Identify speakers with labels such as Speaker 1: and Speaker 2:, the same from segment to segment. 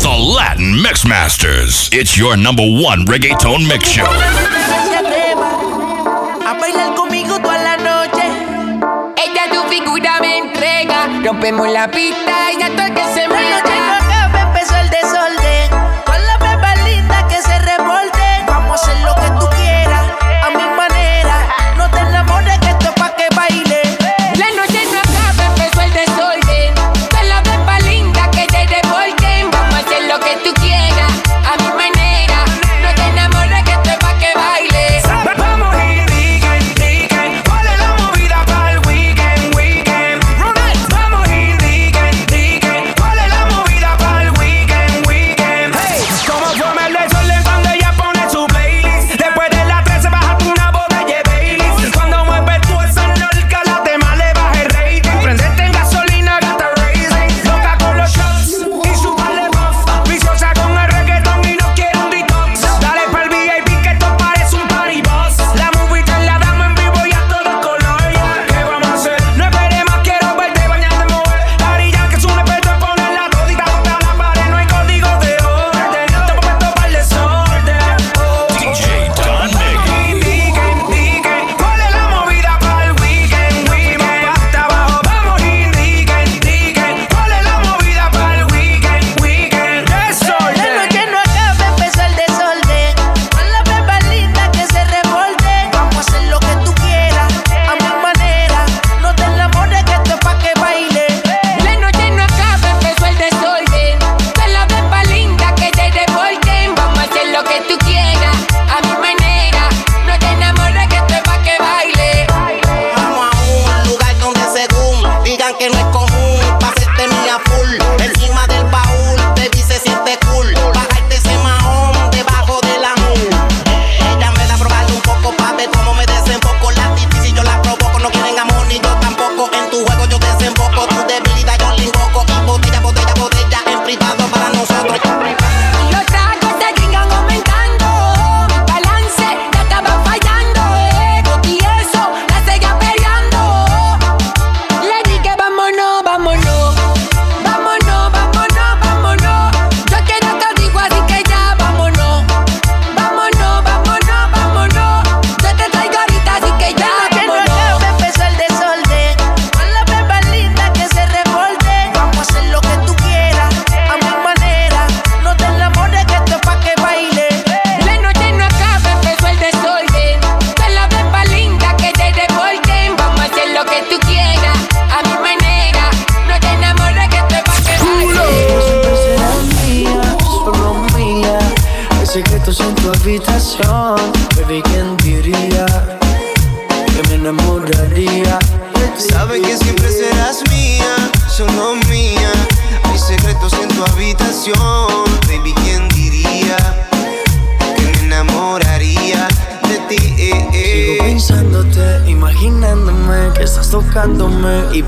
Speaker 1: The Latin Mixmasters. It's your number one reggaeton mix show.
Speaker 2: Rompemos la pista y que se
Speaker 3: me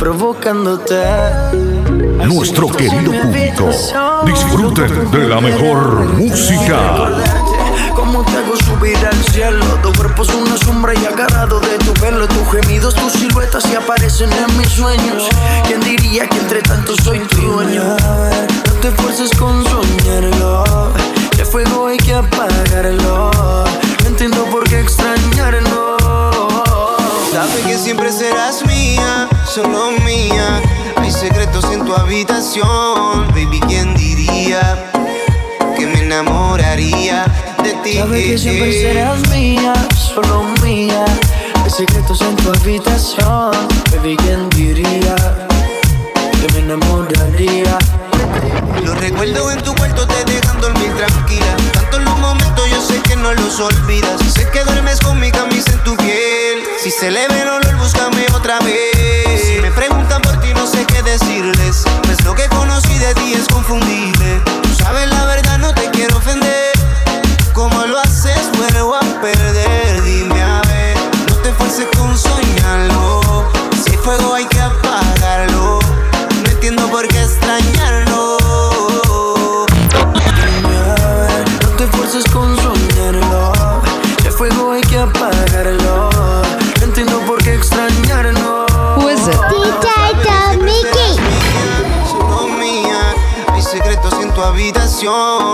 Speaker 4: provocándote.
Speaker 1: Nuestro querido público, disfruten de la mejor música.
Speaker 4: Como te hago subir al cielo. Tu cuerpo es una sombra y agarrado de tu pelo. Tus gemidos, tus siluetas se aparecen en mis sueños. ¿Quién diría que entre tanto soy tu dueño? No te esfuerces con soñarlo. Que fuego hay que apagarlo. No entiendo por qué extrañarlo.
Speaker 5: Sabe que siempre serás mía solo mía. Hay secretos en tu habitación, baby, ¿quién diría que me enamoraría de ti?
Speaker 4: Sabes que
Speaker 5: eh,
Speaker 4: siempre
Speaker 5: eh.
Speaker 4: serás mía, solo mía. Hay secretos en tu habitación, baby, ¿quién diría que me enamoraría?
Speaker 5: Los recuerdos en tu cuarto te dejan dormir tranquila. Tantos los momentos yo sé que no los olvidas. Sé que duermes con mi camisa en tu piel. Si se le ven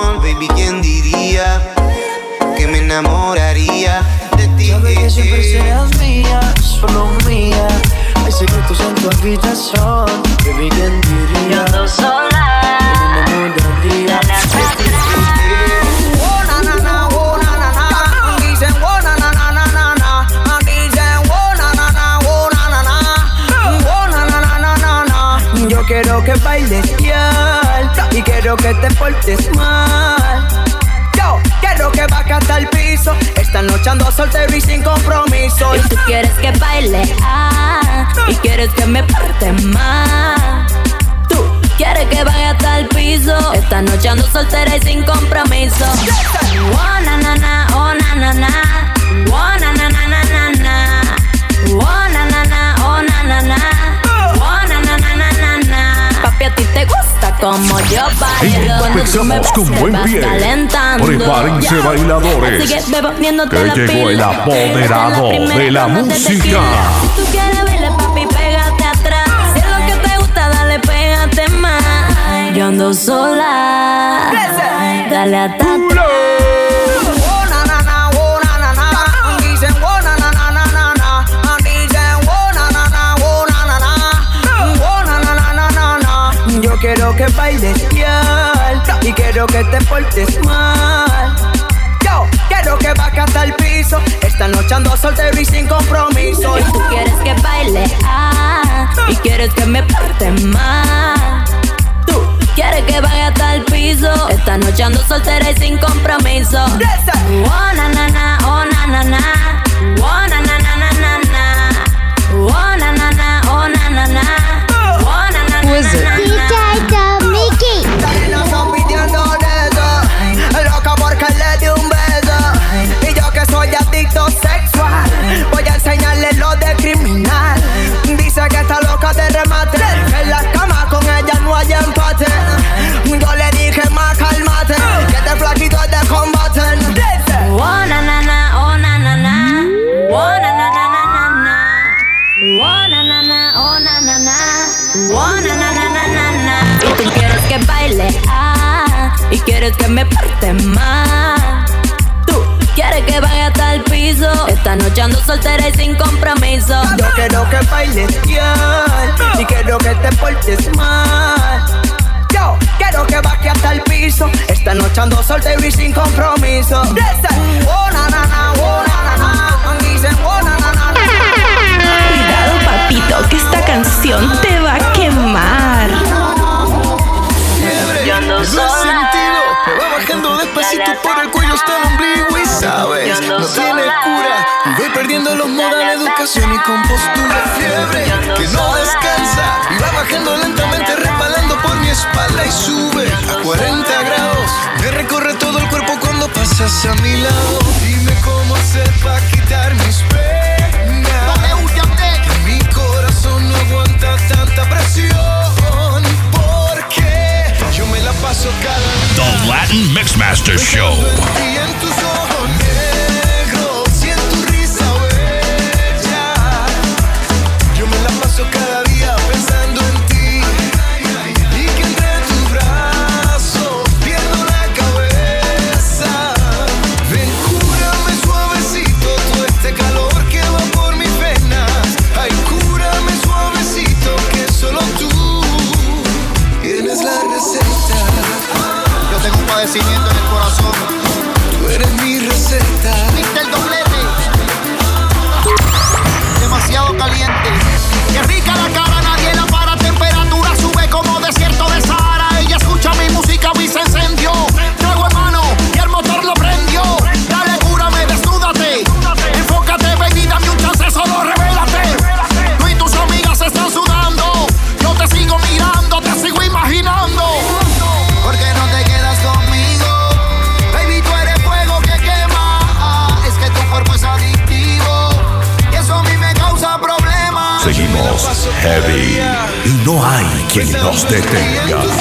Speaker 5: habitación. Baby, ¿quién diría que me enamoraría de ti?
Speaker 4: Sabe que siempre serás mía, solo mía. Hay secretos en tu habitación. Baby, ¿quién diría? Que me enamoraría.
Speaker 6: Oh, na, na, na, oh, na, na, na. Dicen, oh, na, na, na, na, na, na. Dicen, oh, na, na, na, oh, na, na, na. Oh, na, na, na, na, na, na.
Speaker 4: Yo quiero que bailes quiero que te portes mal.
Speaker 6: Yo quiero que baje hasta el piso. Esta noche ando soltero y sin compromiso.
Speaker 7: Y tú quieres que baile, ah, y quieres que me parte más. Tú quieres que vaya hasta el piso. Esta noche ando soltera y sin compromiso. Oh, na, na, na, oh, na, na, na. Oh, na, na, na, na, na, na. Oh, na, na, na, oh, na, na, na. Oh, na, na, na, na, na, na. Papi, a ti te gusta como yo bailo. Me
Speaker 1: Empezamos con buen pie. Prepárense, bailadores,
Speaker 7: que
Speaker 1: llegó el apoderado de la música.
Speaker 7: Si tú quieres bailar, papi, pégate atrás. Si es lo que te gusta, dale, pégate más. Yo ando sola. Dale hasta
Speaker 4: quiero que bailes bien y quiero que te portes mal.
Speaker 6: Yo quiero que baje hasta el piso. Esta noche ando soltero y sin compromiso.
Speaker 7: Y tú quieres que baile, ah, y quieres que me parte más. Tú quieres que vaya hasta el piso. Esta noche ando soltera y sin compromiso. Oh, na, na, na, oh, na, na, na. Oh, na,
Speaker 6: remate. En la cama con ella no hay empate. Yo le dije más cálmate. Que flaquito.
Speaker 7: Oh, na, na, na, oh, na, na, na. Oh, na, na, na, na, na. Oh, na, na, na, oh, na, na, na. Oh, na, na, na, na, na. Y tú quieres que baile, ah, y quieres que me parte más. Esta noche ando soltera y sin compromiso.
Speaker 4: Yo quiero que bailes bien y quiero que te portes mal.
Speaker 6: Yo quiero que baje hasta el piso. Esta noche ando soltero y sin compromiso. Oh, na, na, na, oh, na, na, na. Dicen, oh,
Speaker 8: a
Speaker 4: mi lado. Dime cómo hacer para quitar mis penas. Que mi corazón no aguanta tanta presión. Porque yo me la paso cada
Speaker 1: The Latin Mixmaster Show. Detenga.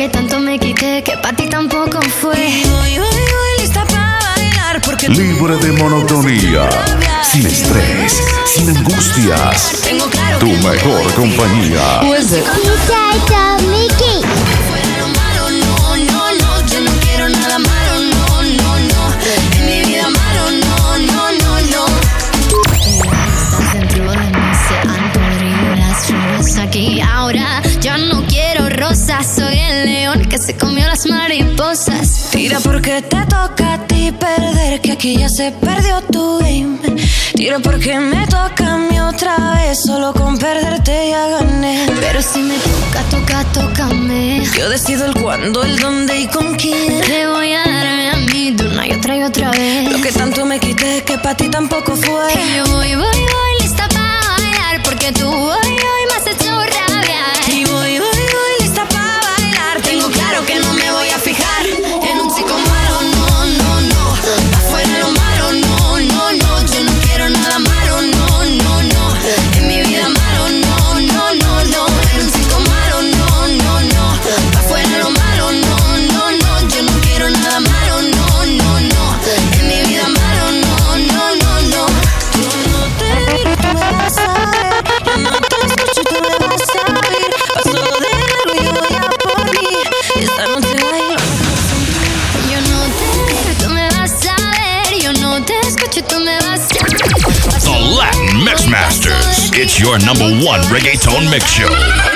Speaker 4: que
Speaker 9: tanto me quité, que para ti tampoco fue.
Speaker 2: Hoy, hoy, hoy, lista para bailar porque
Speaker 10: Libre de monotonía, sin estrés, sin angustias.
Speaker 2: Tengo claro
Speaker 10: tu mejor compañía.
Speaker 2: Tira porque te toca a ti perder, que aquí ya se perdió tu game. Tira porque me toca a mí otra vez, solo con perderte ya gané.
Speaker 9: Pero si me toca, toca, tócame.
Speaker 2: Yo decido el cuándo, el dónde y con quién.
Speaker 9: Te voy a darme a mí de una y otra y otra vez.
Speaker 2: Lo que tanto me quité, que para ti tampoco fue.
Speaker 9: Y yo voy, voy, voy, lista para bailar, porque tú
Speaker 2: voy, voy
Speaker 11: your number one reggaeton mix show.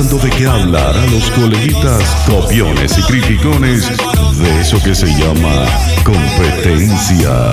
Speaker 12: de qué hablar a los coleguitas copiones y criticones de eso que se llama competencia.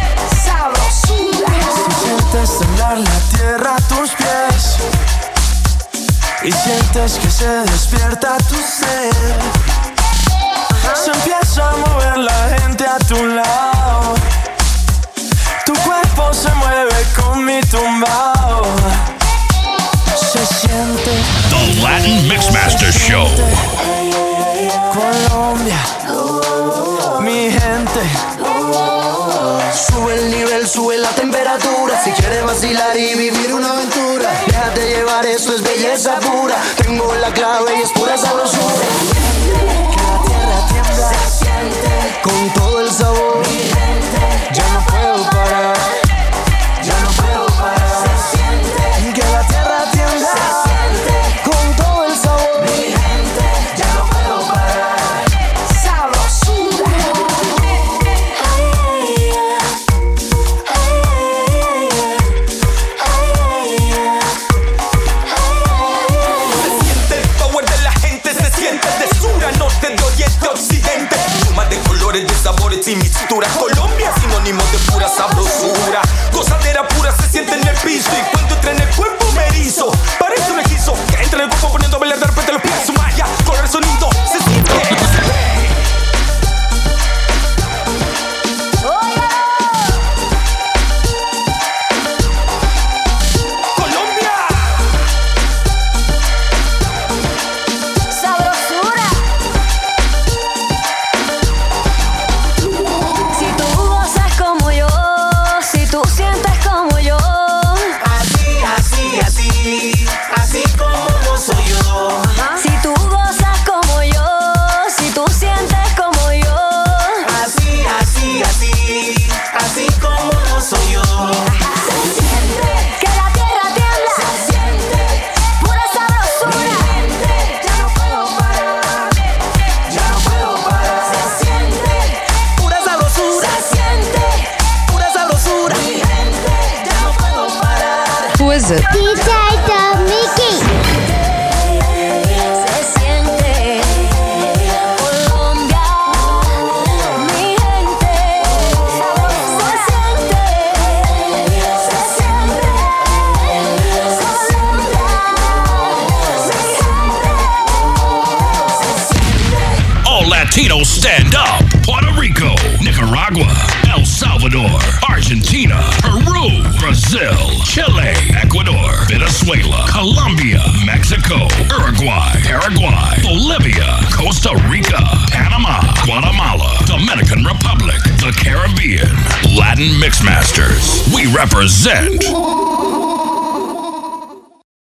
Speaker 6: la
Speaker 4: tierra a tus pies y sientes que se despierta tu ser. Se empieza a mover la gente a tu lado. Tu cuerpo se mueve con mi tumbao. Se siente.
Speaker 1: The Latin Mixmaster Show.
Speaker 5: sube la temperatura. Si quieres vacilar y vivir una aventura, déjate llevar, eso es belleza pura. Tengo la clave y es
Speaker 13: represent